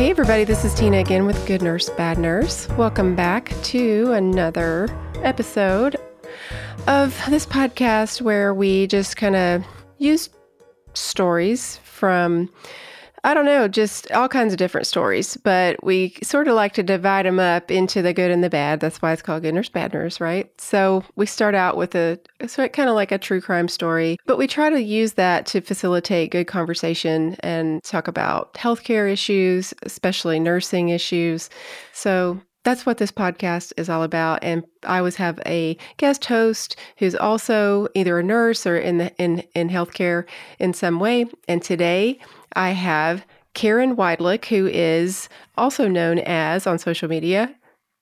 Hey, everybody, this is Tina again with Good Nurse, Bad Nurse. Welcome back to another episode of this podcast where we just kind of use stories from I don't know, just all kinds of different stories, but we sort of like to divide them up into the good and the bad. That's why it's called Good Nurse, Bad Nurse, right? So we start out with a, so kind of like a true crime story, but we try to use that to facilitate good conversation and talk about healthcare issues, especially nursing issues. So that's what this podcast is all about. And I always have a guest host who's also either a nurse or in the in in healthcare in some way. And today I have Karen Weidlich, who is also known as on social media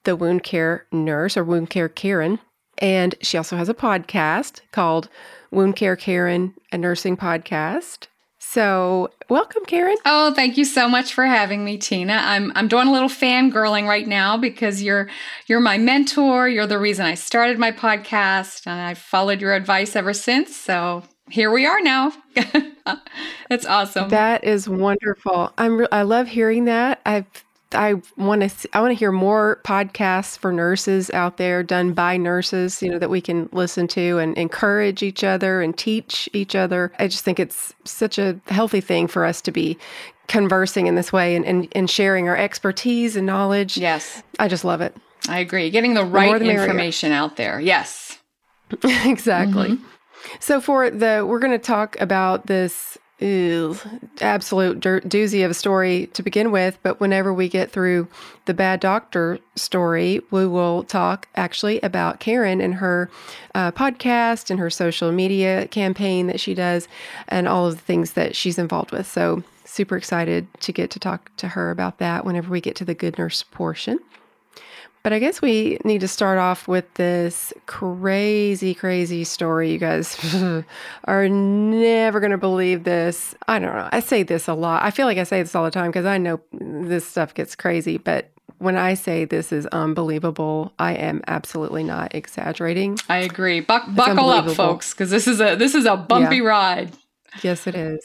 the wound care nurse or wound care Karen. And she also has a podcast called Wound Care Karen, a nursing podcast. So, welcome, Karen. Oh, thank you so much for having me, Tina. I'm I'm doing a little fangirling right now because you're you're my mentor. You're the reason I started my podcast, and I've followed your advice ever since. So here we are now. it's awesome. That is wonderful. I'm re- I love hearing that. I've I want to I want to hear more podcasts for nurses out there done by nurses, you know, that we can listen to and encourage each other and teach each other. I just think it's such a healthy thing for us to be conversing in this way and, and, and sharing our expertise and knowledge. Yes. I just love it. I agree. Getting the right the information out there. Yes. exactly. Mm-hmm. So for the we're going to talk about this ew, absolute doozy of a story to begin with, but whenever we get through the bad doctor story, we will talk actually about Karen and her uh, podcast and her social media campaign that she does, and all of the things that she's involved with. So super excited to get to talk to her about that whenever we get to the good nurse portion. But I guess we need to start off with this crazy, crazy story. You guys are never going to believe this. I don't know. I say this a lot. I feel like I say this all the time because I know this stuff gets crazy. But when I say this is unbelievable, I am absolutely not exaggerating. I agree. Buck, buckle up, folks, because this is a this is a bumpy yeah. ride. Yes, it is.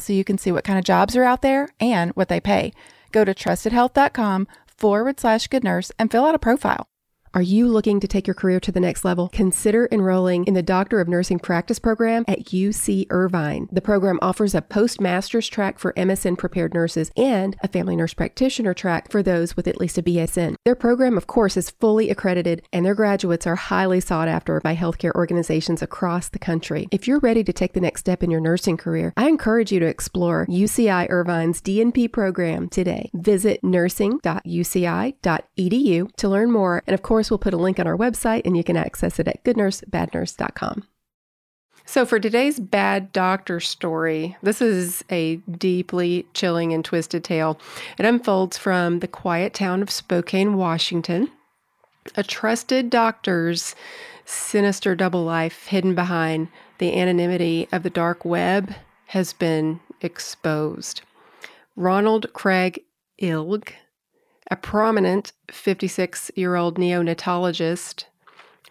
so you can see what kind of jobs are out there and what they pay. Go to trustedhealth.com forward slash good nurse and fill out a profile. Are you looking to take your career to the next level? Consider enrolling in the Doctor of Nursing Practice program at UC Irvine. The program offers a postmaster's track for MSN prepared nurses and a family nurse practitioner track for those with at least a BSN. Their program, of course, is fully accredited and their graduates are highly sought after by healthcare organizations across the country. If you're ready to take the next step in your nursing career, I encourage you to explore UCI Irvine's DNP program today. Visit nursing.uci.edu to learn more and of course course, we'll put a link on our website and you can access it at goodnursebadnurse.com. So, for today's bad doctor story, this is a deeply chilling and twisted tale. It unfolds from the quiet town of Spokane, Washington. A trusted doctor's sinister double life hidden behind the anonymity of the dark web has been exposed. Ronald Craig Ilg a prominent 56 year old neonatologist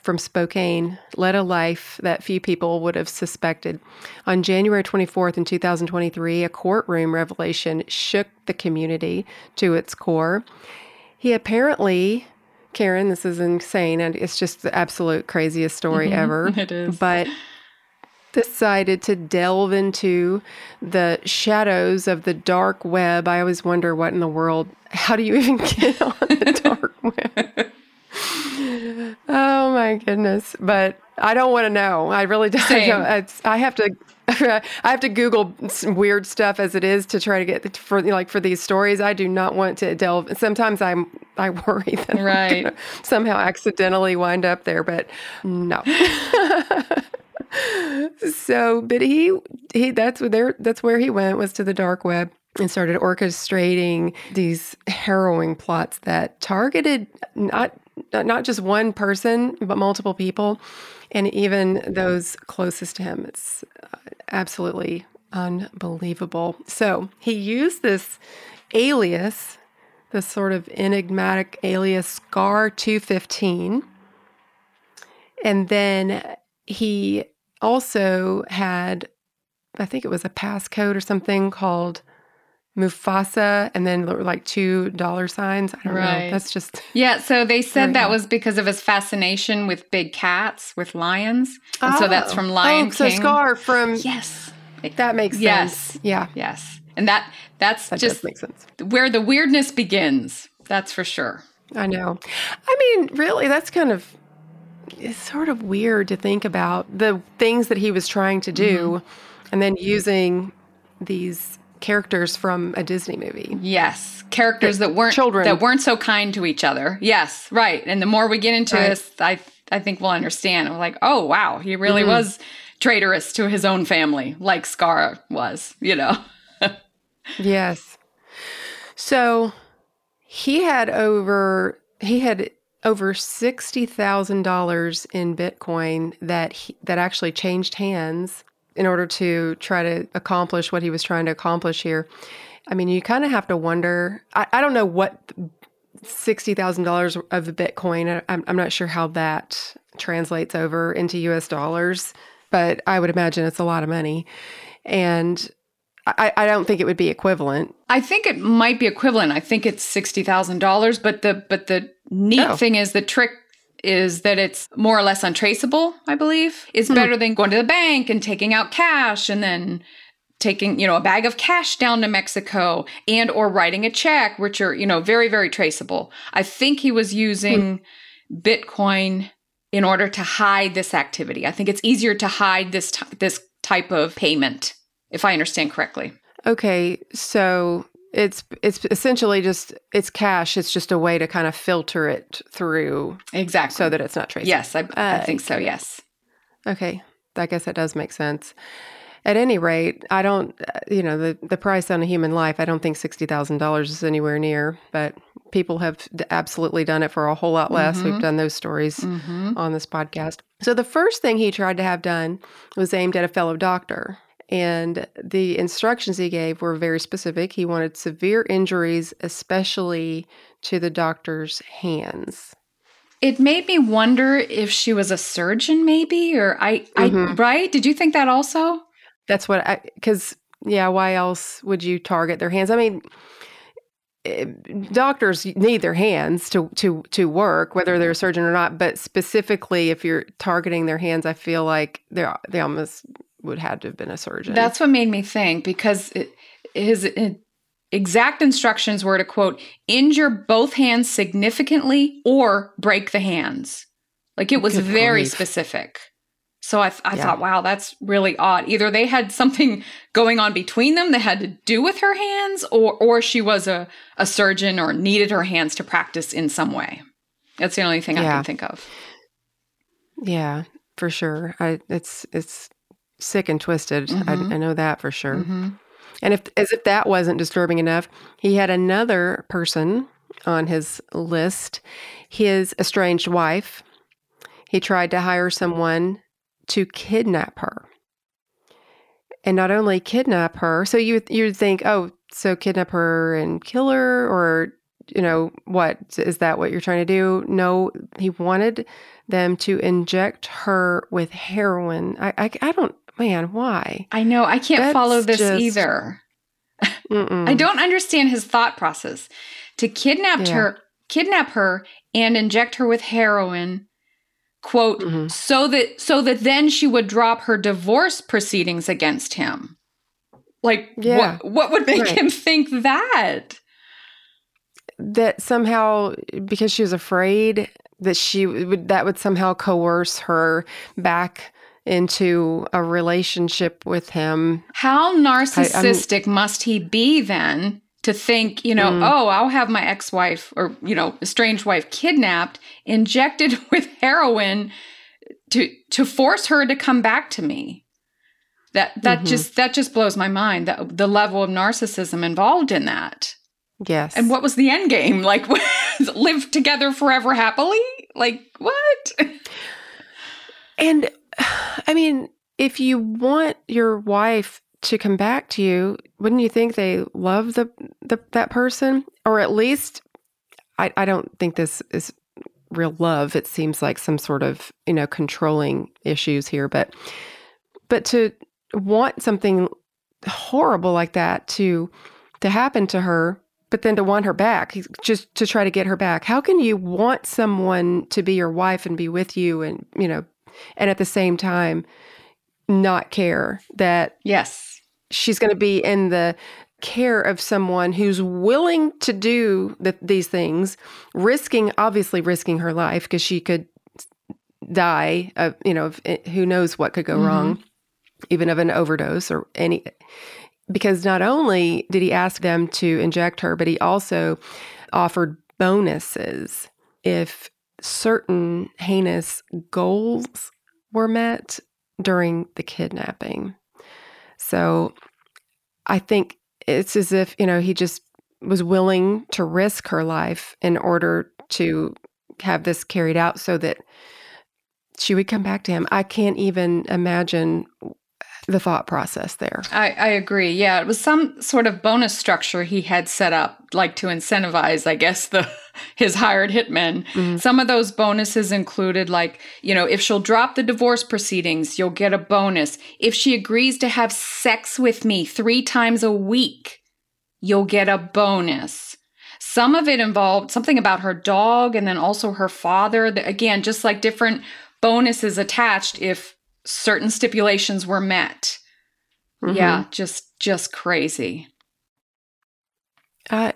from Spokane led a life that few people would have suspected. On January 24th in 2023, a courtroom revelation shook the community to its core. He apparently Karen, this is insane and it's just the absolute craziest story Mhm, ever. it is. But decided to delve into the shadows of the dark web. I always wonder what in the world, how do you even get on the dark web? oh my goodness. But I don't want to know. I really don't. Same. It's, I have to. I have to Google some weird stuff as it is to try to get for like for these stories. I do not want to delve. Sometimes I'm I worry that I'm Right. somehow accidentally wind up there, but no. So, but he he that's where that's where he went was to the dark web and started orchestrating these harrowing plots that targeted not not just one person but multiple people and even those closest to him. It's uh, absolutely unbelievable. So he used this alias this sort of enigmatic alias scar 215 and then he also had, I think it was a passcode or something called Mufasa, and then like two dollar signs. I don't Right. know. That's just Yeah, so they said that was because of his fascination with big cats, with lions. And so that's Oh. from Lion oh, so King. Scar from Yes. that makes Yes. sense. Yeah, Yes. And that that's that just does make sense. where the weirdness begins. That's for sure. I know. I mean, really, that's kind of it's sort of weird to think about the things that he was trying to do, Mm-hmm. and then using these characters from a Disney movie. Yes, characters that weren't children. that weren't so kind to each other. Yes, right. And the more we get into Right. this, I I think we'll understand. We're like, oh wow, he really Mhm. was traitorous to his own family, like Scar was. You know. Yes. So he had over he had over sixty thousand dollars in Bitcoin that he, that actually changed hands in order to try to accomplish what he was trying to accomplish here. I mean, you kind of have to wonder. I, I don't know what sixty thousand dollars of Bitcoin. I'm, I'm not sure how that translates over into U.S. dollars, but I would imagine it's a lot of money, and I, I don't think it would be equivalent. I think it might be equivalent. I think it's sixty thousand dollars. But the but the neat Oh. thing is the trick is that it's more or less untraceable. I believe it's Hmm. better than going to the bank and taking out cash and then taking you know a bag of cash down to Mexico and or writing a check, which are you know very very traceable. I think he was using Bitcoin in order to hide this activity. I think it's easier to hide this t- this type of payment, if I understand correctly. Okay, so it's it's essentially just it's cash. It's just a way to kind of filter it through Exactly. so that it's not traceable. Yes, I, I Uh, think so. Yes. Okay, I guess that does make sense. At any rate, I don't, uh, you know, the, the price on a human life, I don't think $60,000 is anywhere near, but people have absolutely done it for a whole lot less. We've Mhm. done those stories Mm-hmm. on this podcast. So the first thing he tried to have done was aimed at a fellow doctor. And the instructions he gave were very specific. He wanted severe injuries, especially to the doctor's hands. It made me wonder if she was a surgeon, maybe, or I, I, Mhm. right? Did you think that also? That's what I, because, yeah, why else would you target their hands? I mean, eh, doctors need their hands to, to, to work, whether they're a surgeon or not. But specifically, if you're targeting their hands, I feel like they're, they almost would have to have been a surgeon. That's what made me think because it, his it, exact instructions were to quote injure both hands significantly or break the hands. Like it was Good very grief. specific. So I, I Yeah. thought, wow, that's really odd. Either they had something going on between them that had to do with her hands, or or she was a, a surgeon or needed her hands to practice in some way. That's the only thing I can think of. Yeah, for sure. I it's it's sick and twisted. Mhm. I, I know that for sure. Mhm. And if as if that wasn't disturbing enough, he had another person on his list, his estranged wife. He tried to hire someone to kidnap her. And not only kidnap her, so you you would think, oh, so kidnap her and kill her, or you know, what is that what you're trying to do? No, he wanted them to inject her with heroin. I, I, I don't, man, why? I know. I can't That's follow this just- either. I don't understand his thought process. To kidnap Yeah. her, kidnap her and inject her with heroin, quote, Mhm. so that so that then she would drop her divorce proceedings against him. Like Yeah. what what would make Right. him think that? that somehow because she was afraid that she would that would somehow coerce her back into a relationship with him. How narcissistic must he be then to think, you know, Mm. oh, I'll have my ex-wife or, you know, estranged wife kidnapped, injected with heroin to to force her to come back to me. That that Mhm. just that just blows my mind. That the level of narcissism involved in that. Yes. And what was the end game? Like live together forever happily? Like what? And I mean, if you want your wife to come back to you, wouldn't you think they love the, the that person? Or at least I, I don't think this is real love. It seems like some sort of, you know, controlling issues here. But but to want something horrible like that to to happen to her but then to want her back just to try to get her back how can you want someone to be your wife and be with you and you know and at the same time not care that yes. she's going to be in the care of someone who's willing to do the, these things risking obviously risking her life because she could die of you know of, who knows what could go Mhm. wrong even of an overdose or any because not only did he ask them to inject her but he also offered bonuses if certain heinous goals were met during the kidnapping. So i think it's as if you know he just was willing to risk her life in order to have this carried out so that she would come back to him. I can't even imagine the thought process there I, I agree. Yeah, it was some sort of bonus structure he had set up, like to incentivize, I guess, the his hired hitmen. Mhm. Some of those bonuses included, like, you know, if she'll drop the divorce proceedings, you'll get a bonus. If she agrees to have sex with me three times a week, you'll get a bonus. Some of it involved something about her dog and then also her father. The- Again, just like different bonuses attached if certain stipulations were met. Mhm. Yeah, just just crazy. I,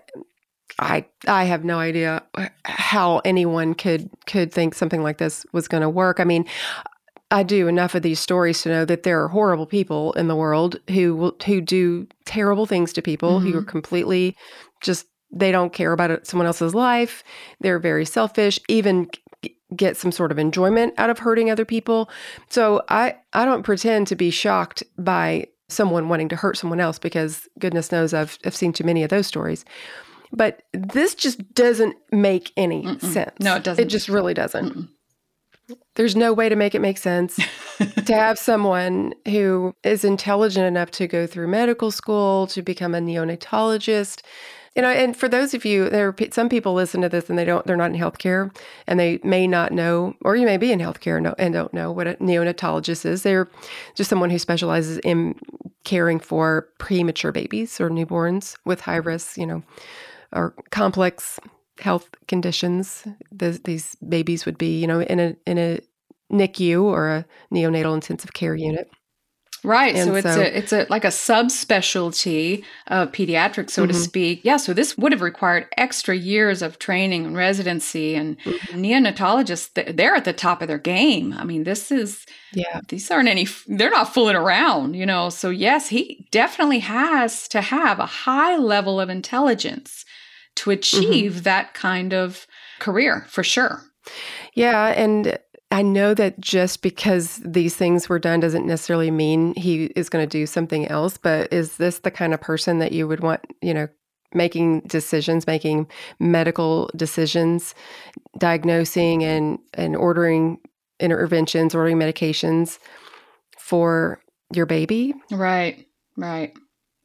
I, I have no idea how anyone could could think something like this was going to work. I mean, I do enough of these stories to know that there are horrible people in the world who will who do terrible things to people who Mhm. are completely just they don't care about someone else's life. They're very selfish. Even get some sort of enjoyment out of hurting other people. So I I don't pretend to be shocked by someone wanting to hurt someone else because goodness knows I've I've seen too many of those stories. But this just doesn't make any Mm-mm. sense. No, it doesn't. It just really doesn't. Mm-mm. There's no way to make it make sense to have someone who is intelligent enough to go through medical school, to become a neonatologist. You know, and for those of you, there are some people listen to this and they don't, they're not in healthcare and they may not know, or you may be in healthcare and, don't know what a neonatologist is. They're just someone who specializes in caring for premature babies or newborns with high risk, you know, or complex health conditions. The, these babies would be, you know, in a in a NICU or a neonatal intensive care unit. Right. And so it's so- a it's a like a subspecialty of pediatrics, so to Mhm. speak. Yeah. So this would have required extra years of training and residency, and Mm-hmm. neonatologists they're at the top of their game. I mean, this is Yeah. these aren't any they're not fooling around, you know. So yes, he definitely has to have a high level of intelligence to achieve that kind of career for sure. Yeah, and I know that just because these things were done doesn't necessarily mean he is going to do something else, but is this the kind of person that you would want, you know, making decisions, making medical decisions, diagnosing and and ordering interventions, ordering medications for your baby? Right. Right.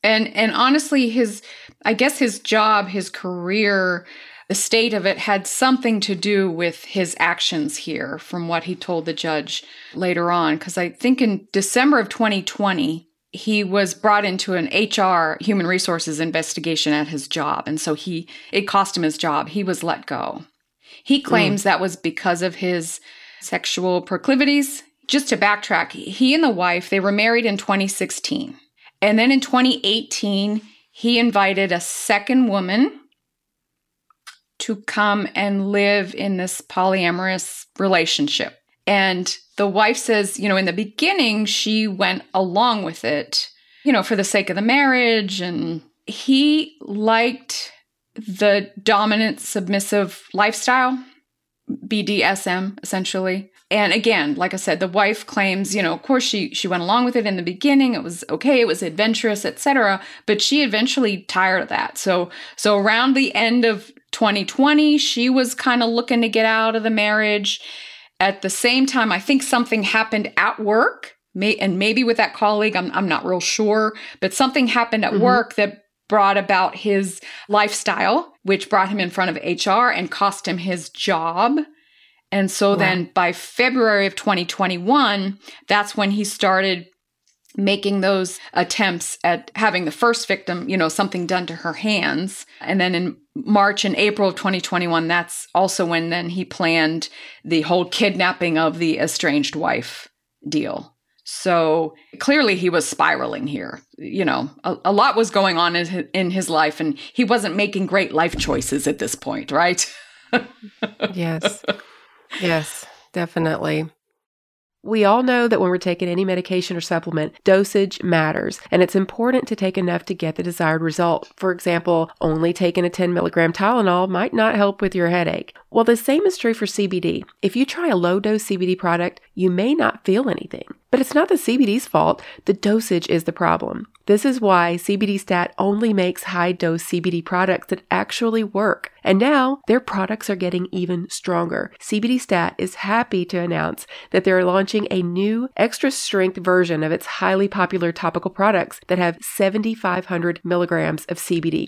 And and honestly his I guess his job, his career the state of it had something to do with his actions here, from what he told the judge later on. Because I think in December of 2020, he was brought into an HR human resources investigation at his job. And so he it cost him his job. He was let go. He claims mm. that was because of his sexual proclivities. Just to backtrack, he and the wife, they were married in 2016. And then in 2018, he invited a second woman to come and live in this polyamorous relationship. And the wife says, you know, in the beginning, she went along with it, you know, for the sake of the marriage. And he liked the dominant, submissive lifestyle, BDSM, essentially. And again, like I said, the wife claims, you know, of course she she went along with it in the beginning. It was okay, it was adventurous, etc. But she eventually tired of that. So so around the end of 2020, she was kind of looking to get out of the marriage. At the same time, I think something happened at work, may, and maybe with that colleague, I'm, I'm not real sure, but something happened at mm-hmm. work that brought about his lifestyle, which brought him in front of HR and cost him his job. And so wow. then by February of 2021, that's when he started making those attempts at having the first victim, you know, something done to her hands. And then in March and April of 2021, that's also when then he planned the whole kidnapping of the estranged wife deal. So clearly he was spiraling here. You know, a, a lot was going on in his, in his life and he wasn't making great life choices at this point, right? yes. Yes, definitely. We all know that when we're taking any medication or supplement, dosage matters, and it's important to take enough to get the desired result. For example, only taking a 10 milligram Tylenol might not help with your headache. Well, the same is true for CBD. If you try a low dose CBD product, you may not feel anything. But it's not the CBD's fault, the dosage is the problem. This is why CBD Stat only makes high dose CBD products that actually work. And now their products are getting even stronger. CBD Stat is happy to announce that they're launching a new extra strength version of its highly popular topical products that have 7,500 milligrams of CBD.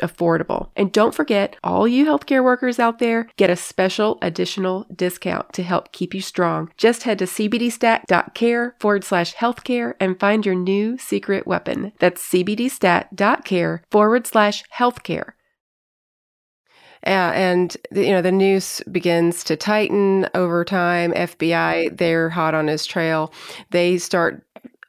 affordable. And don't forget, all you healthcare workers out there get a special additional discount to help keep you strong. Just head to cbdstat.care forward slash healthcare and find your new secret weapon. That's cbdstat.care forward slash healthcare. Yeah, and you know the noose begins to tighten over time. FBI, they're hot on his trail. They start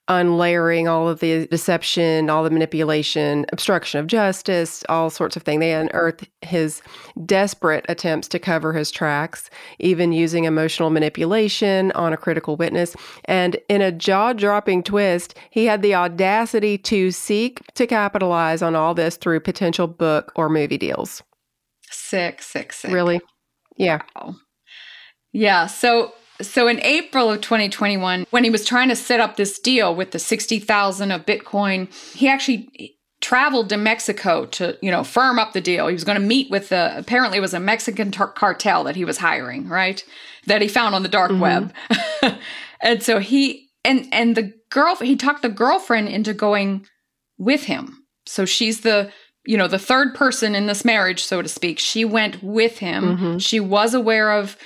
unlayering all of the deception, all the manipulation, obstruction of justice, all sorts of things. They unearth his desperate attempts to cover his tracks, even using emotional manipulation on a critical witness. And in a jaw dropping twist, he had the audacity to seek to capitalize on all this through potential book or movie deals. Sick, sick, sick. Really? Yeah. Wow. Yeah. So so in April of 2021, when he was trying to set up this deal with the 60,000 of Bitcoin, he actually traveled to Mexico to, you know, firm up the deal. He was going to meet with the apparently it was a Mexican tar- cartel that he was hiring, right? That he found on the dark mm-hmm. web. and so he and and the girl he talked the girlfriend into going with him. So she's the you know the third person in this marriage so to speak she went with him mm-hmm. she was aware of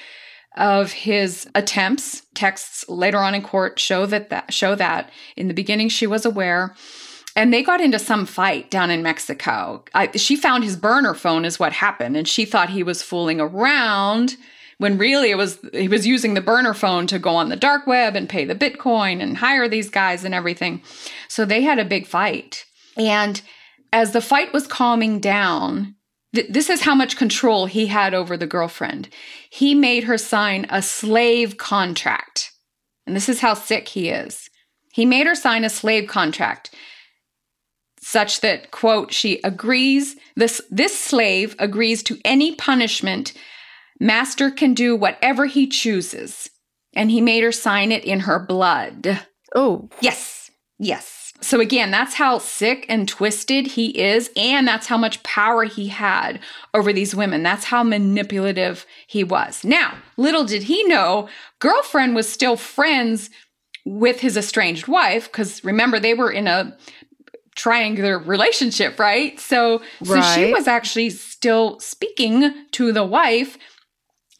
of his attempts. Texts later on in court show that, that show that in the beginning she was aware. And they got into some fight down in Mexico. I, she found his burner phone is what happened, and she thought he was fooling around when really it was he was using the burner phone to go on the dark web and pay the Bitcoin and hire these guys and everything. So they had a big fight. And as the fight was calming down, th- this is how much control he had over the girlfriend. He made her sign a slave contract. And this is how sick he is. He made her sign a slave contract such that quote she agrees this this slave agrees to any punishment master can do whatever he chooses and he made her sign it in her blood Oh, yes yes so again that's how sick and twisted he is and that's how much power he had over these women that's how manipulative he was now little did he know girlfriend was still friends with his estranged wife because remember they were in a triangular relationship, right? So so she was actually still speaking to the wife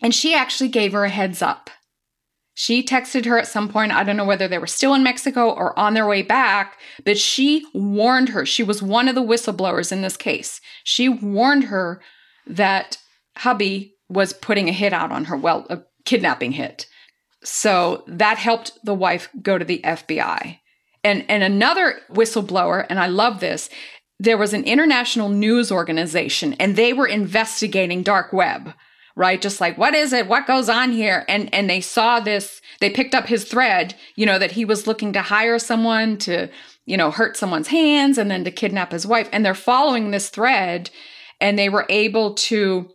and she actually gave her a heads up. She texted her at some point, I don't know whether they were still in Mexico or on their way back, but she warned her. She was one of the whistleblowers in this case. She warned her that hubby was putting a hit out on her, well, a kidnapping hit. So that helped the wife go to the FBI. And and another whistleblower, and I love this, there was an international news organization and they were investigating dark web, right? Just like what is it? What goes on here? And and they saw this, they picked up his thread, you know, that he was looking to hire someone to, you know, hurt someone's hands and then to kidnap his wife. And they're following this thread and they were able to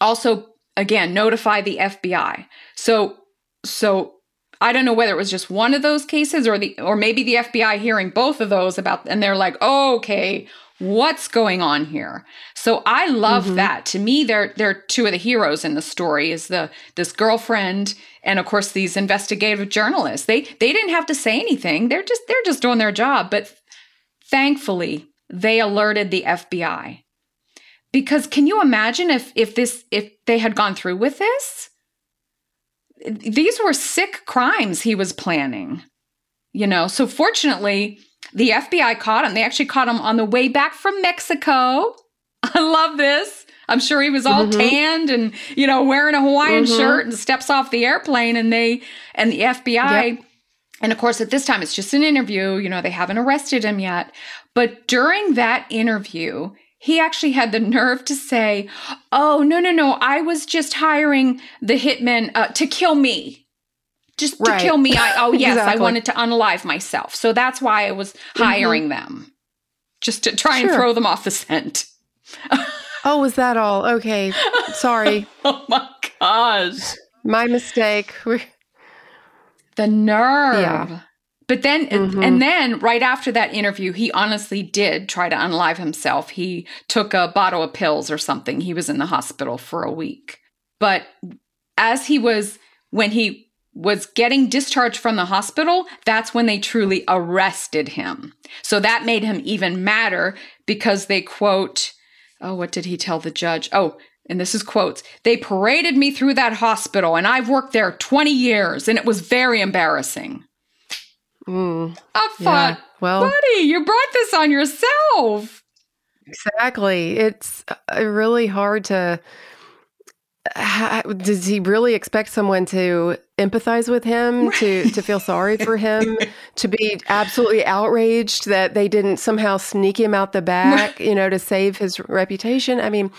also again notify the FBI. So so I don't know whether it was just one of those cases or the or maybe the FBI hearing both of those about and they're like, oh, "Okay, what's going on here?" So I love Mhm. that. To me, they're they're two of the heroes in the story is the this girlfriend and of course these investigative journalists. They they didn't have to say anything. They're just they're just doing their job, but thankfully they alerted the FBI. Because can you imagine if if this if they had gone through with this? these were sick crimes he was planning. You know, so fortunately, the FBI caught him. They actually caught him on the way back from Mexico. I love this. I'm sure he was all Mhm. tanned and, you know, wearing a Hawaiian Mhm. shirt and steps off the airplane and they and the FBI Yep. and of course at this time it's just an interview, you know, they haven't arrested him yet. But during that interview, he actually had the nerve to say, "Oh, no, no, no, I was just hiring the hitmen uh, to kill me." Just to kill me. I, oh, yes, I wanted to unalive myself. So that's why I was hiring them. Just to try and Sure. throw them off the scent. oh, was that all? Okay, sorry, Oh my gosh. my mistake. We're- The nerve. Yeah. But then Mhm. and then right after that interview, he honestly did try to unalive himself. He took a bottle of pills or something. He was in the hospital for a week. But as he was when he was getting discharged from the hospital, that's when they truly arrested him. So that made him even madder because they quote, oh, what did he tell the judge? Oh, and this is quotes, they paraded me through that hospital and I've worked there 20 years and it was very embarrassing. Mm, I yeah. thought, Well, buddy, you brought this on yourself. exactly. It's uh, really hard to. Ha- Does he really expect someone to empathize with him, to to feel sorry for him, to be absolutely outraged that they didn't somehow sneak him out the back, you know, to save his reputation? I mean,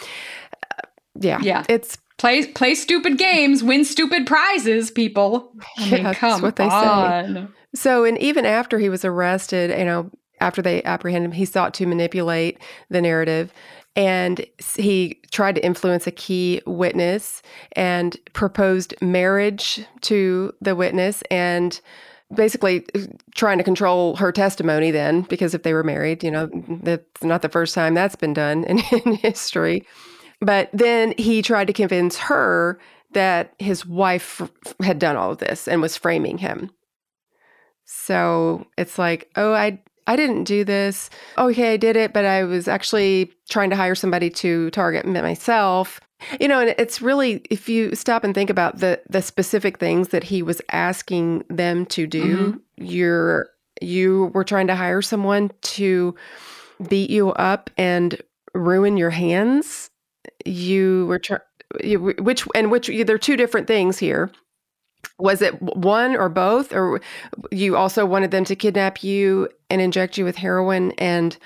uh, yeah, Yeah. it's Play play stupid games, win stupid prizes, people. I Yeah, mean, that's come what they say. So, and even after he was arrested, you know, after they apprehended him, he sought to manipulate the narrative and he tried to influence a key witness and proposed marriage to the witness and basically uh, trying to control her testimony then because if they were married, you know, that's not the first time that's been done in, in history. But then he tried to convince her that his wife had done all of this and was framing him. So it's like, oh, I I didn't do this. Okay, I did it, but I was actually trying to hire somebody to target me myself. You know, and it's really if you stop and think about the the specific things that he was asking them to do, mm-hmm. you're you were trying to hire someone to beat you up and ruin your hands. You were trying you, which and which there are two different things here was it one or both or you also wanted them to kidnap you and inject you with heroin and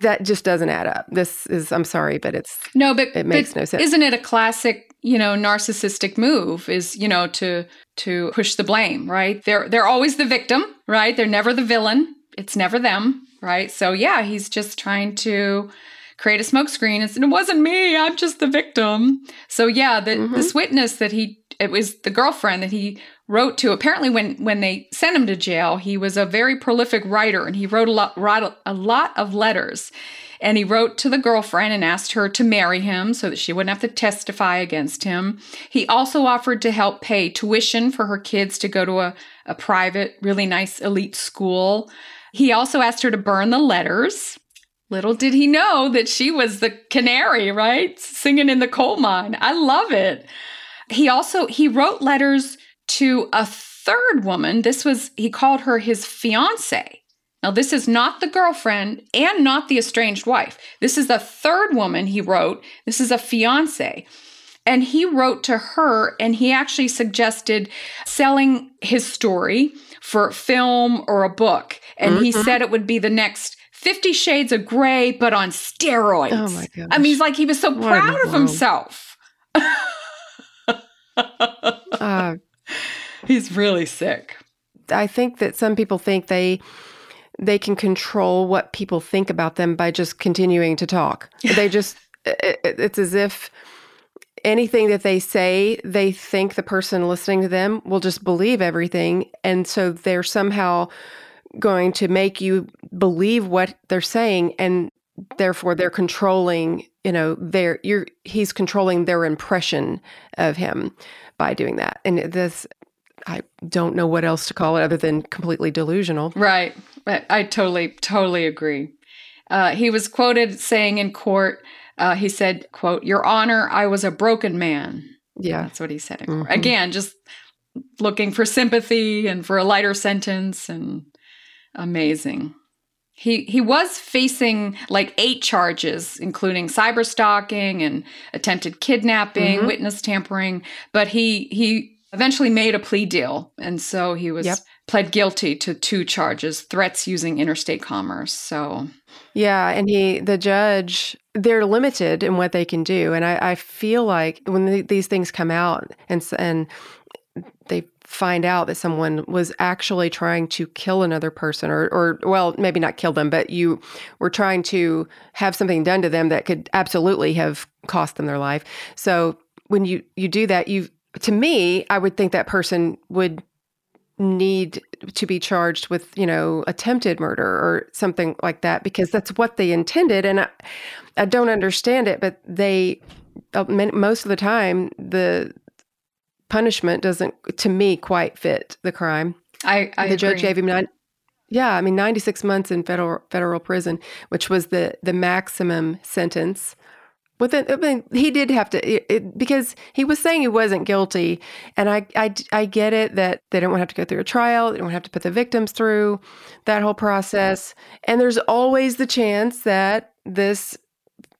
that just doesn't add up this is i'm sorry but it's No, but It makes but no sense. Isn't it a classic, you know, narcissistic move? Is you know to to push the blame, right? They're they're always the victim, right? They're never the villain. It's never them, right? So yeah, he's just trying to create a smokescreen. And it wasn't me. I'm just the victim. So yeah, the, mm-hmm. this witness that he it was the girlfriend that he wrote to. Apparently, when when they sent him to jail, he was a very prolific writer, and he wrote a lot wrote a lot of letters. And he wrote to the girlfriend and asked her to marry him so that she wouldn't have to testify against him. He also offered to help pay tuition for her kids to go to a, a private, really nice elite school. He also asked her to burn the letters. Little did he know that she was the canary, right? Singing in the coal mine. I love it. He also he wrote letters to a third woman. This was he called her his fiance. Now this is not the girlfriend and not the estranged wife. This is the third woman he wrote. This is a fiance. And he wrote to her and he actually suggested selling his story for film or a book. And mm-hmm. he said it would be the next Fifty Shades of Grey, but on steroids. Oh my! I mean, he's like he was so what proud of himself. uh, he's really sick. I think that some people think they they can control what people think about them by just continuing to talk. They just it, it's as if anything that they say, they think the person listening to them will just believe everything and so they're somehow going to make you believe what they're saying and therefore they're controlling you know their you're he's controlling their impression of him by doing that. And this i don't know what else to call it other than completely delusional. Right. I totally totally agree. Uh, he was quoted saying in court uh, he said quote your honor i was a broken man. Yeah. That's what he said mm-hmm. again just looking for sympathy and for a lighter sentence and Amazing. He he was facing like eight charges, including cyber stalking and attempted kidnapping, mm-hmm. witness tampering, but he he eventually made a plea deal, and so he was yep. pled guilty to two charges: threats using interstate commerce. So, yeah, and he the judge they're limited in what they can do, and I, I feel like when the, these things come out and and find out that someone was actually trying to kill another person or or well maybe not kill them but you were trying to have something done to them that could absolutely have cost them their life. So when you you do that you to me i would think that person would need to be charged with you know attempted murder or something like that because that's what they intended. And i, I don't understand it but they uh, most of the time the punishment doesn't, to me, quite fit the crime. I, I the agree. judge gave him nine. Yeah, I mean, 96 months in federal federal prison, which was the the maximum sentence. But then, I mean, he did have to it, it, because he was saying he wasn't guilty, and I, I I get it that they don't want to have to go through a trial, they don't have to put the victims through that whole process, and there's always the chance that this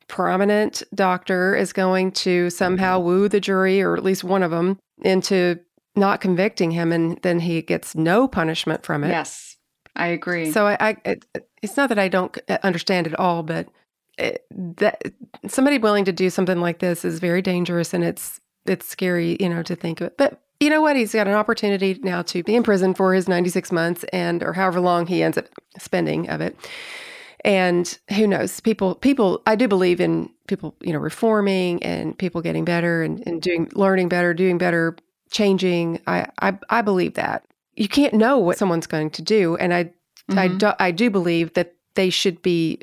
prominent doctor is going to somehow woo the jury or at least one of them into not convicting him and then he gets no punishment from it. Yes. I agree. So I, I it, it's not that I don't uh, understand it all, but it, that somebody willing to do something like this is very dangerous and it's it's scary, you know, to think of it. But you know what? He's got an opportunity now to be in prison for his 96 months and or however long he ends up spending of it and who knows people people i do believe in people you know reforming and people getting better and, and doing learning better doing better changing. I, I i believe that. You can't know what someone's going to do. And i mm-hmm. I, do, I do believe that they should be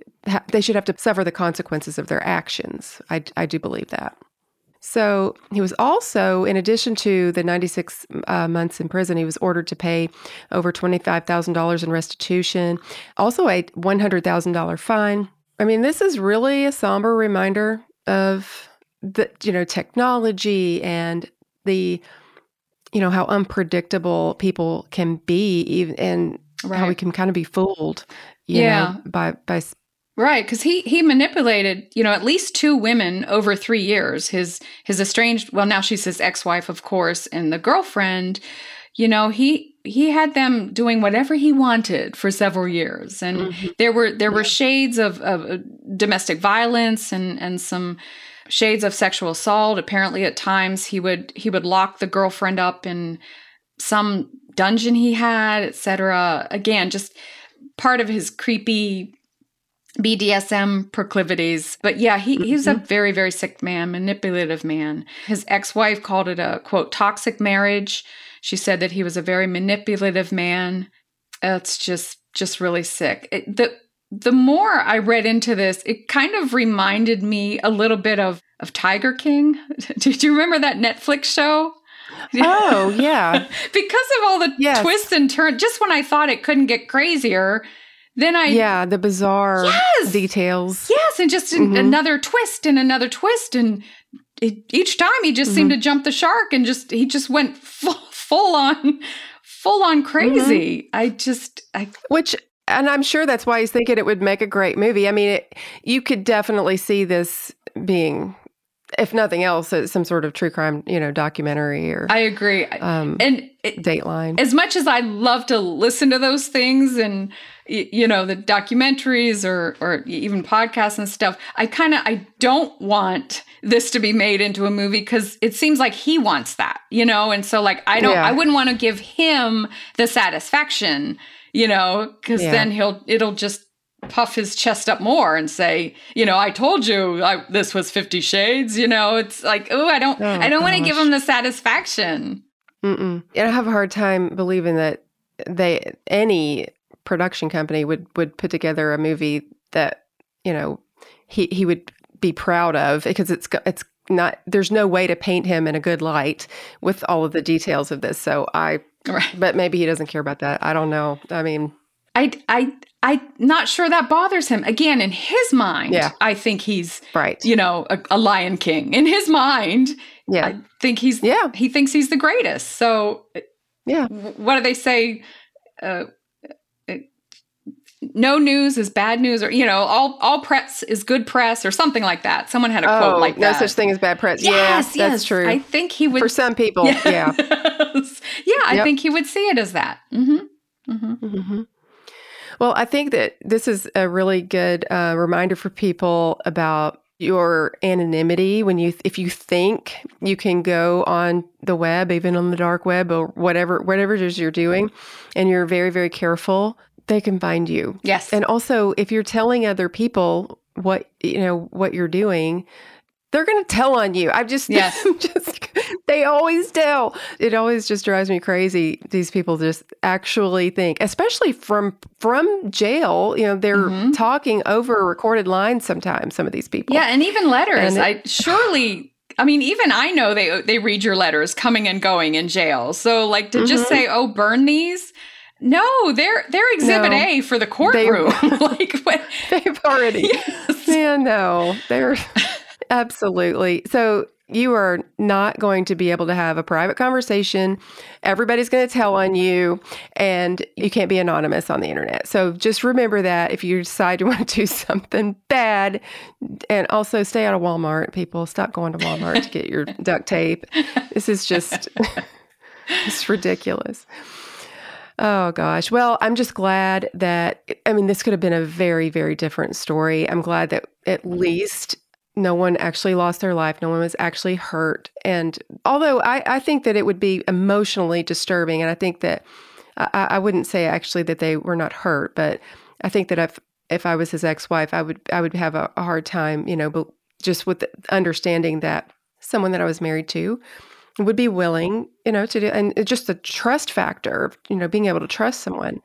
they should have to suffer the consequences of their actions. I, I do believe that so he was also, in addition to the 96 uh, months in prison, he was ordered to pay over $25,000 in restitution, also a $100,000 fine. I mean, this is really a somber reminder of the, you know, technology and the, you know, how unpredictable people can be, even and right. how we can kind of be fooled, yeah, know, by by Right, because he he manipulated, you know, at least two women over three years. His his estranged, well, now she's his ex wife, of course, and the girlfriend. You know, he he had them doing whatever he wanted for several years, and mm-hmm. there were there were shades of, of uh, domestic violence and and some shades of sexual assault. Apparently, at times he would he would lock the girlfriend up in some dungeon he had, etc. Again, just part of his creepy BDSM proclivities. But yeah, he, mm-hmm. he's a mm-hmm. very, very sick man, manipulative man. His ex wife called it a quote, toxic marriage. She said that he was a very manipulative man. It's just, just really sick. It, the, the more I read into this, it kind of reminded me a little bit of, of Tiger King. Did you remember that Netflix show? Oh, yeah. because of all the yes. twists and turns, just when I thought it couldn't get crazier, then I yeah the bizarre yes! details yes and just mm-hmm. another twist and another twist and it, each time he just mm-hmm. seemed to jump the shark and just he just went full, full on full on crazy mm-hmm. I just I which and I'm sure that's why he's thinking it would make a great movie I mean it, you could definitely see this being if nothing else, some sort of true crime, you know, documentary or. I agree. Um, and it, Dateline. As much as I love to listen to those things and you know the documentaries or or even podcasts and stuff, I kind of I don't want this to be made into a movie because it seems like he wants that, you know, and so like I don't, yeah. I wouldn't want to give him the satisfaction, you know, because yeah. then he'll it'll just puff his chest up more and say, you know, I told you I, this was 50 shades, you know, it's like, oh, I don't, oh, I don't want to give oh, him the satisfaction. Mm-mm. And I have a hard time believing that they, any production company would, would put together a movie that, you know, he, he would be proud of because it's, it's not, there's no way to paint him in a good light with all of the details of this. So I, right. but maybe he doesn't care about that. I don't know. I mean, I, I, I'm not sure that bothers him. Again, in his mind, yeah. I think he's right. You know, a, a Lion King. In his mind, yeah, I think he's yeah. He thinks he's the greatest. So, yeah. What do they say? Uh, uh, no news is bad news, or you know, all all press is good press, or something like that. Someone had a oh, quote like no that. No such thing as bad press. Yes, yeah, that's true. I think he would for some people. Yes. Yeah, yeah, I yep. think he would see it as that. Mm-hmm. Mm-hmm. Mm-hmm. Well, I think that this is a really good uh, reminder for people about your anonymity when you if you think you can go on the web even on the dark web or whatever whatever it is you're doing and you're very very careful they can find you. Yes. And also if you're telling other people what you know what you're doing they're going to tell on you. I'm just, yes. just, they always tell. It always just drives me crazy. These people just actually think, especially from from jail. You know, they're mm-hmm. talking over recorded lines sometimes. Some of these people, yeah, and even letters. And I surely. I mean, even I know they they read your letters coming and going in jail. So, like to mm-hmm. just say, "Oh, burn these," No, they're they're exhibit no, A for the courtroom. like what? they've already. Yes. Man, no, they're Absolutely. So you are not going to be able to have a private conversation. Everybody's going to tell on you, and you can't be anonymous on the internet. So just remember that if you decide you want to do something bad, and also stay out of Walmart, people. Stop going to Walmart to get your duct tape. This is just, it's ridiculous. Oh gosh. Well, I'm just glad that, I mean, this could have been a very, very different story. I'm glad that at mm-hmm. least no one actually lost their life. No one was actually hurt. And although I, I think that it would be emotionally disturbing, and I think that I, I wouldn't say actually that they were not hurt, but I think that if if I was his ex wife, I would I would have a, a hard time, you know, but just with understanding that someone that I was married to would be willing, you know, to do, and just the trust factor, you know, being able to trust someone.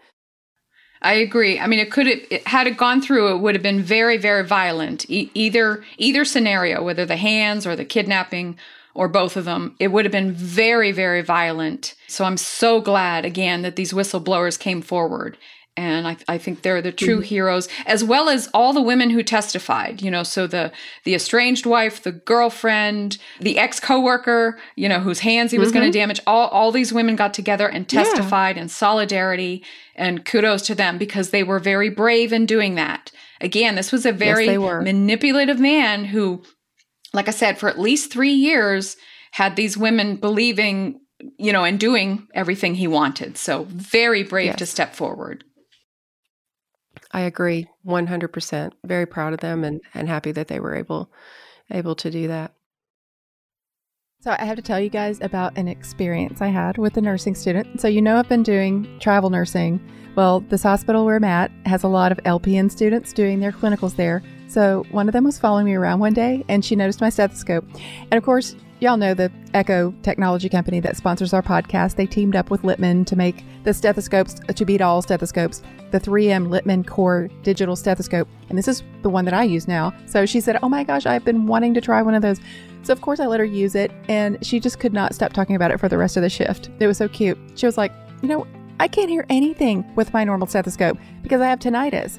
I agree. I mean, it could have it, had it gone through, it would have been very, very violent. E- either either scenario, whether the hands or the kidnapping or both of them, it would have been very, very violent. So I'm so glad again that these whistleblowers came forward and I, I, think they're the true mm-hmm. heroes as well as all the women who testified you know so the the estranged wife the girlfriend the ex coworker you know whose hands he was mm-hmm. going to damage all all these women got together and testified yeah. in solidarity and kudos to them because they were very brave in doing that again this was a very yes, manipulative man who like i said for at least 3 years had these women believing you know and doing everything he wanted so very brave yes. to step forward I agree 100%. Very proud of them and, and happy that they were able able to do that. So, I have to tell you guys about an experience I had with a nursing student. So, you know, I've been doing travel nursing. Well, this hospital where I'm at has a lot of LPN students doing their clinicals there. So, one of them was following me around one day and she noticed my stethoscope. And of course, y'all know the Eko technology company that sponsors our podcast. They teamed up with Littmann to make the stethoscopes uh, to beat all stethoscopes, the 3M Littmann Core digital stethoscope. And this is the one that I use now. So she said, Oh my gosh, I've been wanting to try one of those. So, of course, I let her use it, and she just could not stop talking about it for the rest of the shift. It was so cute. She was like, You know, I can't hear anything with my normal stethoscope because I have tinnitus.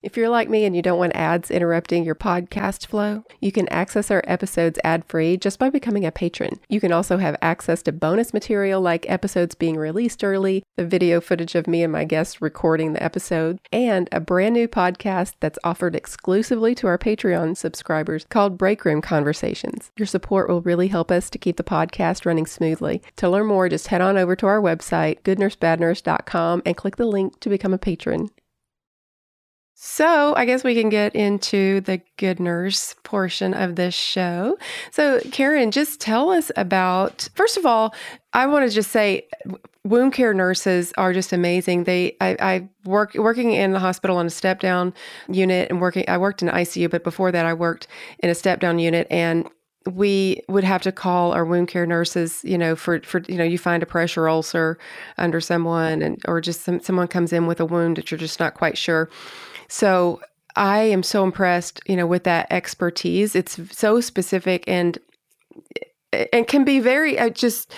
If you're like me and you don't want ads interrupting your podcast flow, you can access our episodes ad free just by becoming a patron. You can also have access to bonus material like episodes being released early, the video footage of me and my guests recording the episode, and a brand new podcast that's offered exclusively to our Patreon subscribers called Break Room Conversations. Your support will really help us to keep the podcast running smoothly. To learn more, just head on over to our website, goodnursebadnurse.com, and click the link to become a patron. So, I guess we can get into the good nurse portion of this show. So, Karen, just tell us about, first of all, I want to just say wound care nurses are just amazing. They, I, I work working in the hospital on a step down unit and working, I worked in ICU, but before that, I worked in a step down unit and we would have to call our wound care nurses, you know, for, for you know, you find a pressure ulcer under someone and or just some, someone comes in with a wound that you're just not quite sure so I am so impressed, you know, with that expertise. It's so specific and and can be very uh, just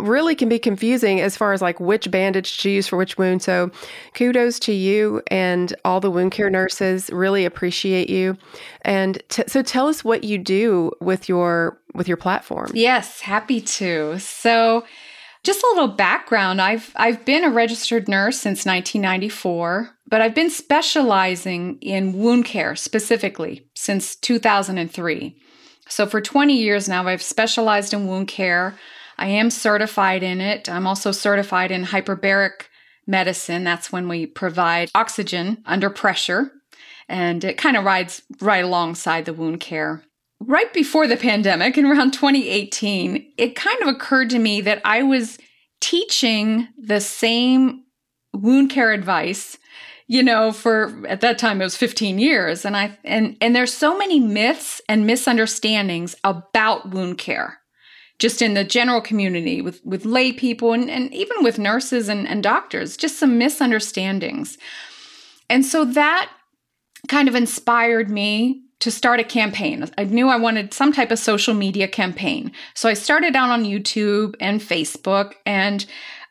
really can be confusing as far as like which bandage to use for which wound. So kudos to you and all the wound care nurses. Really appreciate you. And t- so tell us what you do with your with your platform. Yes, happy to. So just a little background. I've I've been a registered nurse since 1994, but I've been specializing in wound care specifically since 2003. So for 20 years now I've specialized in wound care. I am certified in it. I'm also certified in hyperbaric medicine. That's when we provide oxygen under pressure and it kind of rides right alongside the wound care right before the pandemic in around 2018, it kind of occurred to me that I was teaching the same wound care advice you know for at that time it was 15 years and i and and there's so many myths and misunderstandings about wound care just in the general community with with lay people and, and even with nurses and, and doctors just some misunderstandings and so that kind of inspired me to start a campaign. I knew I wanted some type of social media campaign. So I started out on YouTube and Facebook and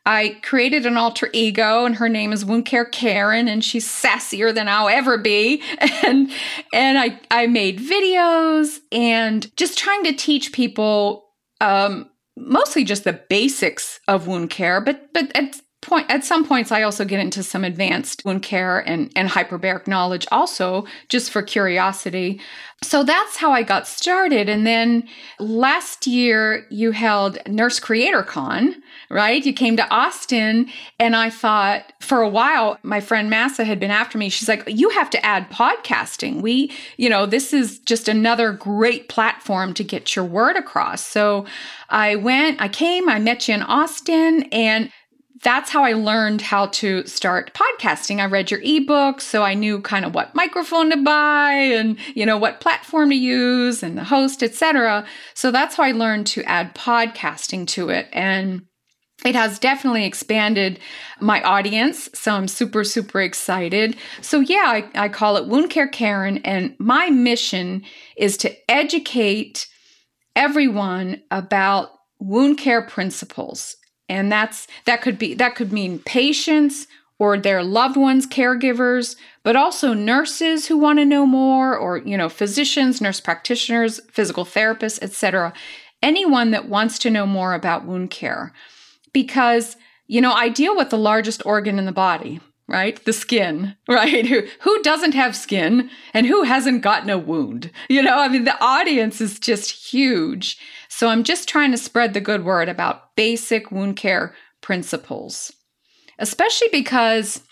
I created an alter ego and her name is Wound Care Karen and she's sassier than I'll ever be. And and I I made videos and just trying to teach people um mostly just the basics of wound care, but but it's point at some points I also get into some advanced wound care and, and hyperbaric knowledge also, just for curiosity. So that's how I got started. And then last year you held Nurse Creator Con, right? You came to Austin and I thought for a while, my friend Massa had been after me. She's like, you have to add podcasting. We, you know, this is just another great platform to get your word across. So I went, I came, I met you in Austin and that's how I learned how to start podcasting. I read your ebook, so I knew kind of what microphone to buy and you know what platform to use and the host, etc. So that's how I learned to add podcasting to it and it has definitely expanded my audience. So I'm super, super excited. So, yeah, I, I call it Wound Care Karen. And my mission is to educate everyone about wound care principles and that's that could be that could mean patients or their loved ones caregivers but also nurses who want to know more or you know physicians nurse practitioners physical therapists etc anyone that wants to know more about wound care. Because you know i deal with the largest organ in the body right? The skin right? Who who doesn't have skin and who hasn't gotten a wound? You know i mean the audience is just huge so I'm just trying to spread the good word about basic wound care principles, especially because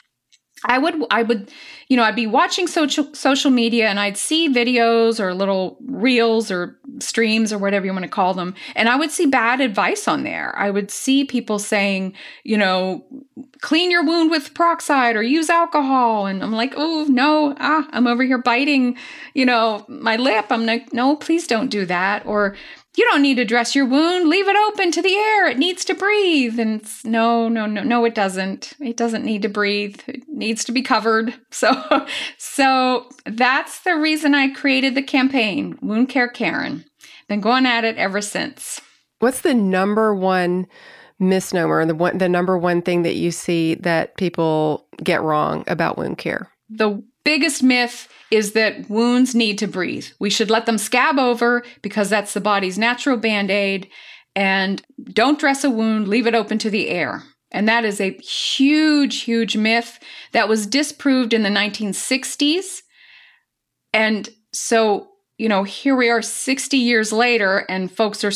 I would I would you know I'd be watching social social media and I'd see videos or little reels or streams or whatever you want to call them and I would see bad advice on there. I would see people saying, you know, clean your wound with peroxide or use alcohol and I'm like, "Oh, no. Ah, I'm over here biting, you know, my lip." I'm like, "No, please don't do that." Or you don't need to dress your wound. Leave it open to the air. It needs to breathe. And no, no, no, no, it doesn't. It doesn't need to breathe. It needs to be covered. So, so that's the reason I created the campaign, Wound Care Karen. Been going at it ever since. What's the number one misnomer, the one, the number one thing that you see that people get wrong about wound care? The biggest myth is that wounds need to breathe. We should let them scab over because that's the body's natural band aid. And don't dress a wound, leave it open to the air. And that is a huge, huge myth that was disproved in the 1960s. And so, you know, here we are 60 years later, and folks are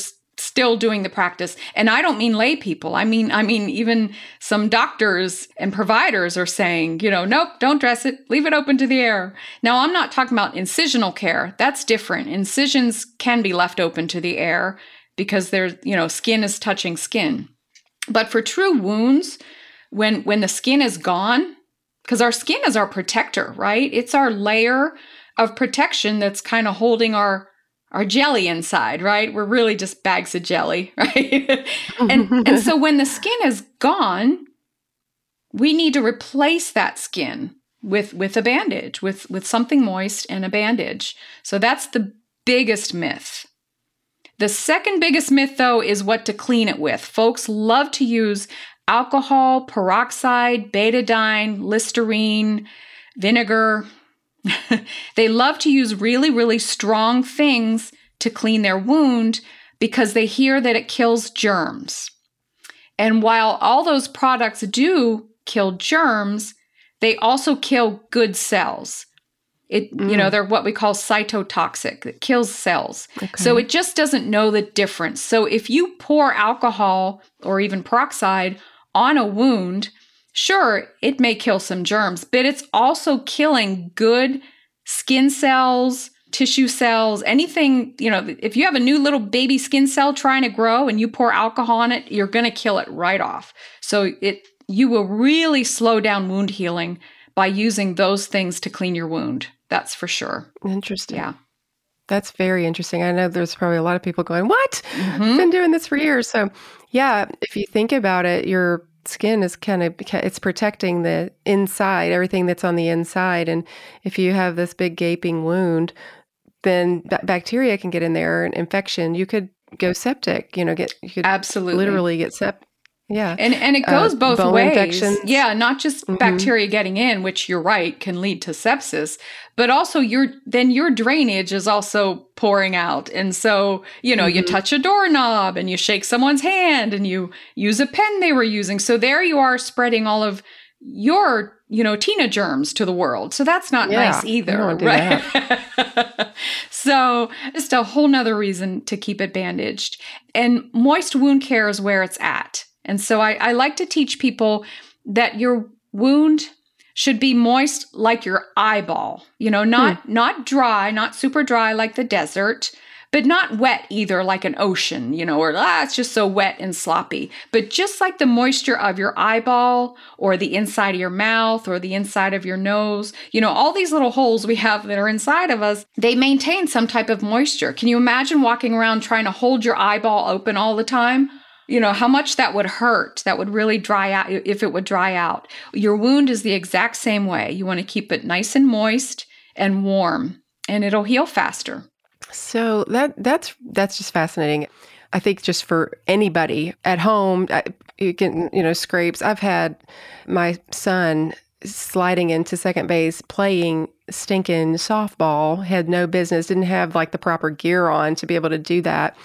still doing the practice. And i don't mean lay people. I mean i mean even some doctors and providers are saying you know nope don't dress it. Leave it open to the air. Now i'm not talking about incisional care. That's different. Incisions can be left open to the air because there's you know skin is touching skin. But for true wounds when when the skin is gone because our skin is our protector right? It's our layer of protection that's kind of holding our our jelly inside, right? We're really just bags of jelly, right? and and so when the skin is gone, we need to replace that skin with with a bandage, with with something moist and a bandage. So that's the biggest myth. The second biggest myth though is what to clean it with. Folks love to use alcohol, peroxide, betadine, Listerine, vinegar, they love to use really, really strong things to clean their wound because they hear that it kills germs. And while all those products do kill germs, they also kill good cells. It, mm. you know, mm. they're what we call cytotoxic. It kills cells. Okay. So it just doesn't know the difference. So if you pour alcohol or even peroxide on a wound, Sure, it may kill some germs, but it's also killing good skin cells, tissue cells, anything, you know, if you have a new little baby skin cell trying to grow and you pour alcohol on it, you're going to kill it right off. So it you will really slow down wound healing by using those things to clean your wound. That's for sure. Interesting. Yeah. That's very interesting. I know there's probably a lot of people going, "What? Mm-hmm. I've been doing this for years." So, yeah, if you think about it, you're skin is kind of it's protecting the inside everything that's on the inside and if you have this big gaping wound then b- bacteria can get in there and infection. You could go septic you know get you could absolutely. literally get septic Yeah. And and it goes Uh, both ways. infections. Yeah, not just Mhm. bacteria getting in, which you're right can lead to sepsis, but also your then your drainage is also pouring out. And so, you know, you Mhm. touch a doorknob and you shake someone's hand and you use a pen they were using. So there you are spreading all of your, you know, Tina germs to the world. So that's not Yeah, nice either. do right? so just a whole nother reason to keep it bandaged. And moist wound care is where it's at. And so I, I like to teach people that your wound should be moist like your eyeball. You know, not not dry, not super dry like the desert, but not wet either like an ocean, you know, or ah, it's just so wet and sloppy. But just like the moisture of your eyeball or the inside of your mouth or the inside of your nose, you know, all these little holes we have that are inside of us, they maintain some type of moisture. Can you imagine walking around trying to hold your eyeball open all the time? You know, how much that would hurt, that would really dry out if it would dry out. Your wound is the exact same way. You want to keep it nice and moist and warm, and it'll heal faster. So that that's that's just fascinating. I think just for anybody at home, you can you know scrapes. I've had my son sliding into second base playing stinking softball. Had no business. Didn't have like the proper gear on to be able to do that.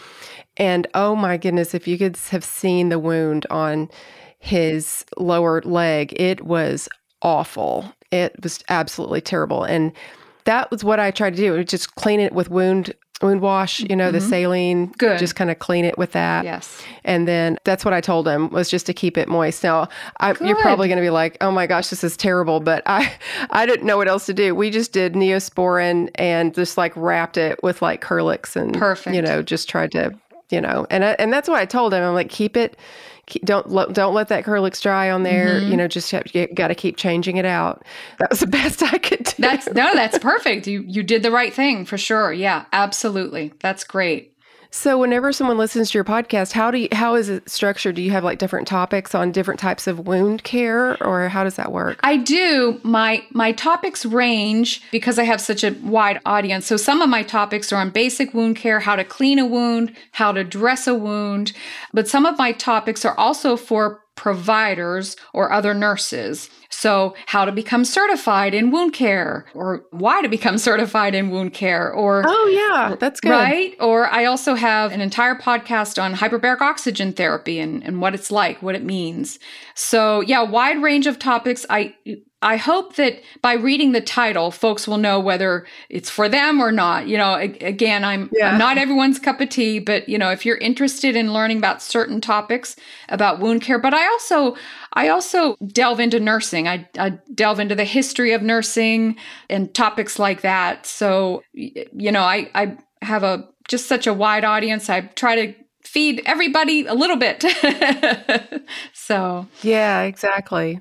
And oh my goodness, if you could have seen the wound on his lower leg, it was awful. It was absolutely terrible. And that was what I tried to do. Just clean it with wound wound wash, you know, the Mhm. saline. Good. Just kind of clean it with that. Yes. And then that's what I told him was just to keep it moist. Now, I, you're probably going to be like, "Oh my gosh, this is terrible," but I, I didn't know what else to do. We just did Neosporin and just like wrapped it with like Kerlix and Perfect. You know, just tried to, you know, and I, and that's what I told him. I'm like, keep it. Keep, don't let don't let that Kerlix dry on there. Mhm. You know, just have, you got to keep changing it out. That was the best I could do. That's no, that's perfect. You you did the right thing for sure. Yeah, absolutely. That's great. So whenever someone listens to your podcast, how do you, how is it structured? Do you have like different topics on different types of wound care or how does that work? I do. My my topics range because I have such a wide audience. So some of my topics are on basic wound care, how to clean a wound, how to dress a wound, but some of my topics are also for providers or other nurses. So, how to become certified in wound care or why to become certified in wound care or Oh yeah, that's good. Right. Or I also have an entire podcast on hyperbaric oxygen therapy and, and what it's like, what it means. So yeah, wide range of topics. I I hope that by reading the title, folks will know whether it's for them or not. You know, again, I'm, Yeah. I'm not everyone's cup of tea, but you know, if you're interested in learning about certain topics about wound care, but I also I also delve into nursing. I, I delve into the history of nursing and topics like that. So you know, I I have a just such a wide audience. I try to feed everybody a little bit. so Yeah, exactly.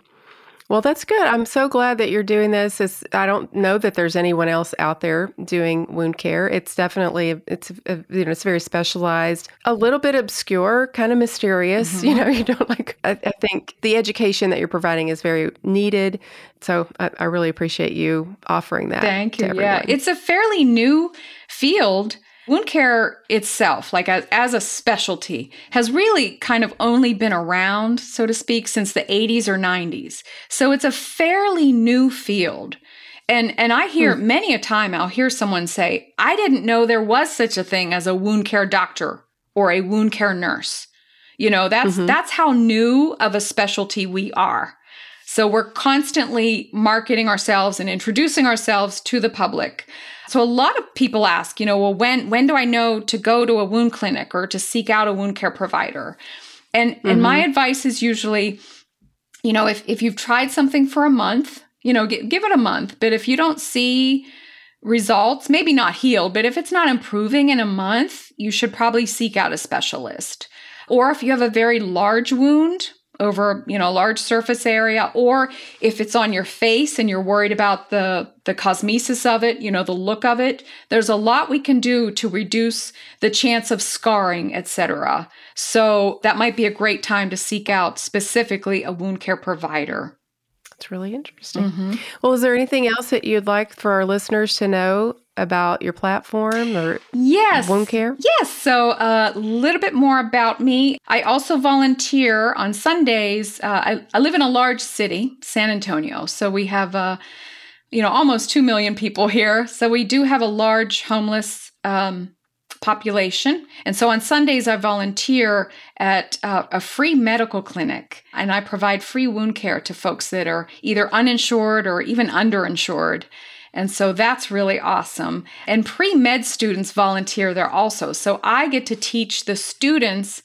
Well, that's good. I'm so glad that you're doing this. It's, I don't know that there's anyone else out there doing wound care. It's definitely it's uh, you know it's very specialized, a little bit obscure, kind of mysterious. You know, you don't like. I, I think the education that you're providing is very needed. So I, I really appreciate you offering that. Thank you. Yeah, it's a fairly new field. Wound care itself, like as, as a specialty, has really kind of only been around, so to speak, since the 80s or 90s. So it's a fairly new field. And and I hear many a time I'll hear someone say, "I didn't know there was such a thing as a wound care doctor or a wound care nurse." You know, that's Mhm. that's how new of a specialty we are. So we're constantly marketing ourselves and introducing ourselves to the public. So a lot of people ask, you know, well when when do I know to go to a wound clinic or to seek out a wound care provider? And and my mm-hmm. advice is usually you know, if if you've tried something for a month, you know, gi- give it a month, but if you don't see results, maybe not healed, but if it's not improving in a month, you should probably seek out a specialist. Or if you have a very large wound over, you know, a large surface area, or if it's on your face and you're worried about the the cosmesis of it, you know, the look of it, there's a lot we can do to reduce the chance of scarring, etc. So that might be a great time to seek out specifically a wound care provider. It's really interesting. Mm-hmm. Well, is there anything else that you'd like for our listeners to know about your platform or yes wound care? Yes. So a uh, little bit more about me. I also volunteer on Sundays. Uh, I, I, live in a large city, San Antonio. So we have, uh, you know, almost 2 million people here. So we do have a large homeless um, population. And so on Sundays, I volunteer at uh, a free medical clinic and I provide free wound care to folks that are either uninsured or even underinsured. And so that's really awesome. And pre med students volunteer there also. So I get to teach the students,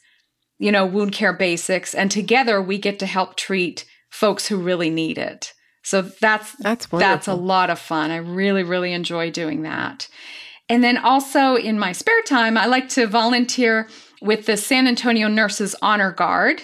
you know, wound care basics, and together we get to help treat folks who really need it. So that's that's that's a lot of fun. I really really enjoy doing that. And then also in my spare time, I like to volunteer with the San Antonio Nurses Honor Guard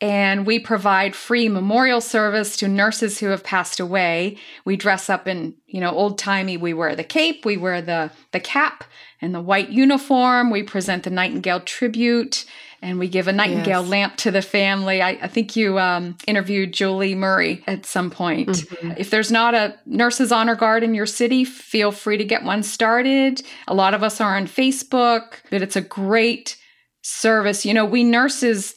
and we provide free memorial service to nurses who have passed away. We dress up in, you know, old timey. We wear the cape, we wear the the cap and the white uniform. We present the Nightingale tribute, and we give a Nightingale yes. lamp to the family. I, I think you um, interviewed Julie Murray at some point. Mm-hmm. If there's not a nurses honor guard in your city, feel free to get one started. A lot of us are on Facebook, but it's a great service. You know, we nurses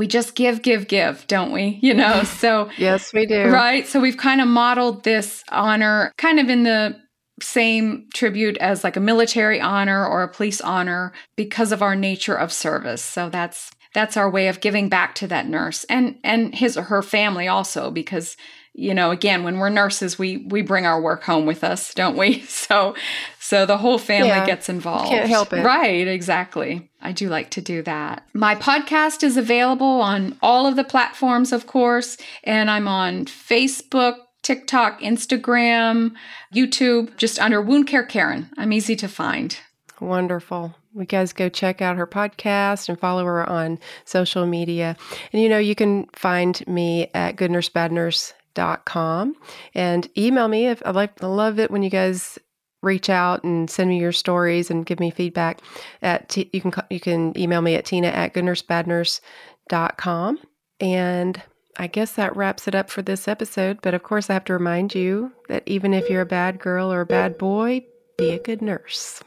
we just give, give, give, don't we? You know, so. yes, we do. Right. So we've kind of modeled this honor kind of in the same tribute as like a military honor or a police honor because of our nature of service. So that's that's our way of giving back to that nurse and and his or her family also because you know again when we're nurses we we bring our work home with us don't we so so the whole family yeah, gets involved. Can't help it. Right exactly. I do like to do that. My podcast is available on all of the platforms of course and i'm on facebook tiktok instagram youtube just under wound care karen. I'm easy to find. Wonderful. You guys go check out her podcast and follow her on social media. And you know, you can find me at goodnursebadnurse.com and email me if I like I love it when you guys reach out and send me your stories and give me feedback at t- you can you can email me at tina at goodnursebadnurse.com and I guess that wraps it up for this episode. But of course, I have to remind you that even if you're a bad girl or a bad boy, be a good nurse.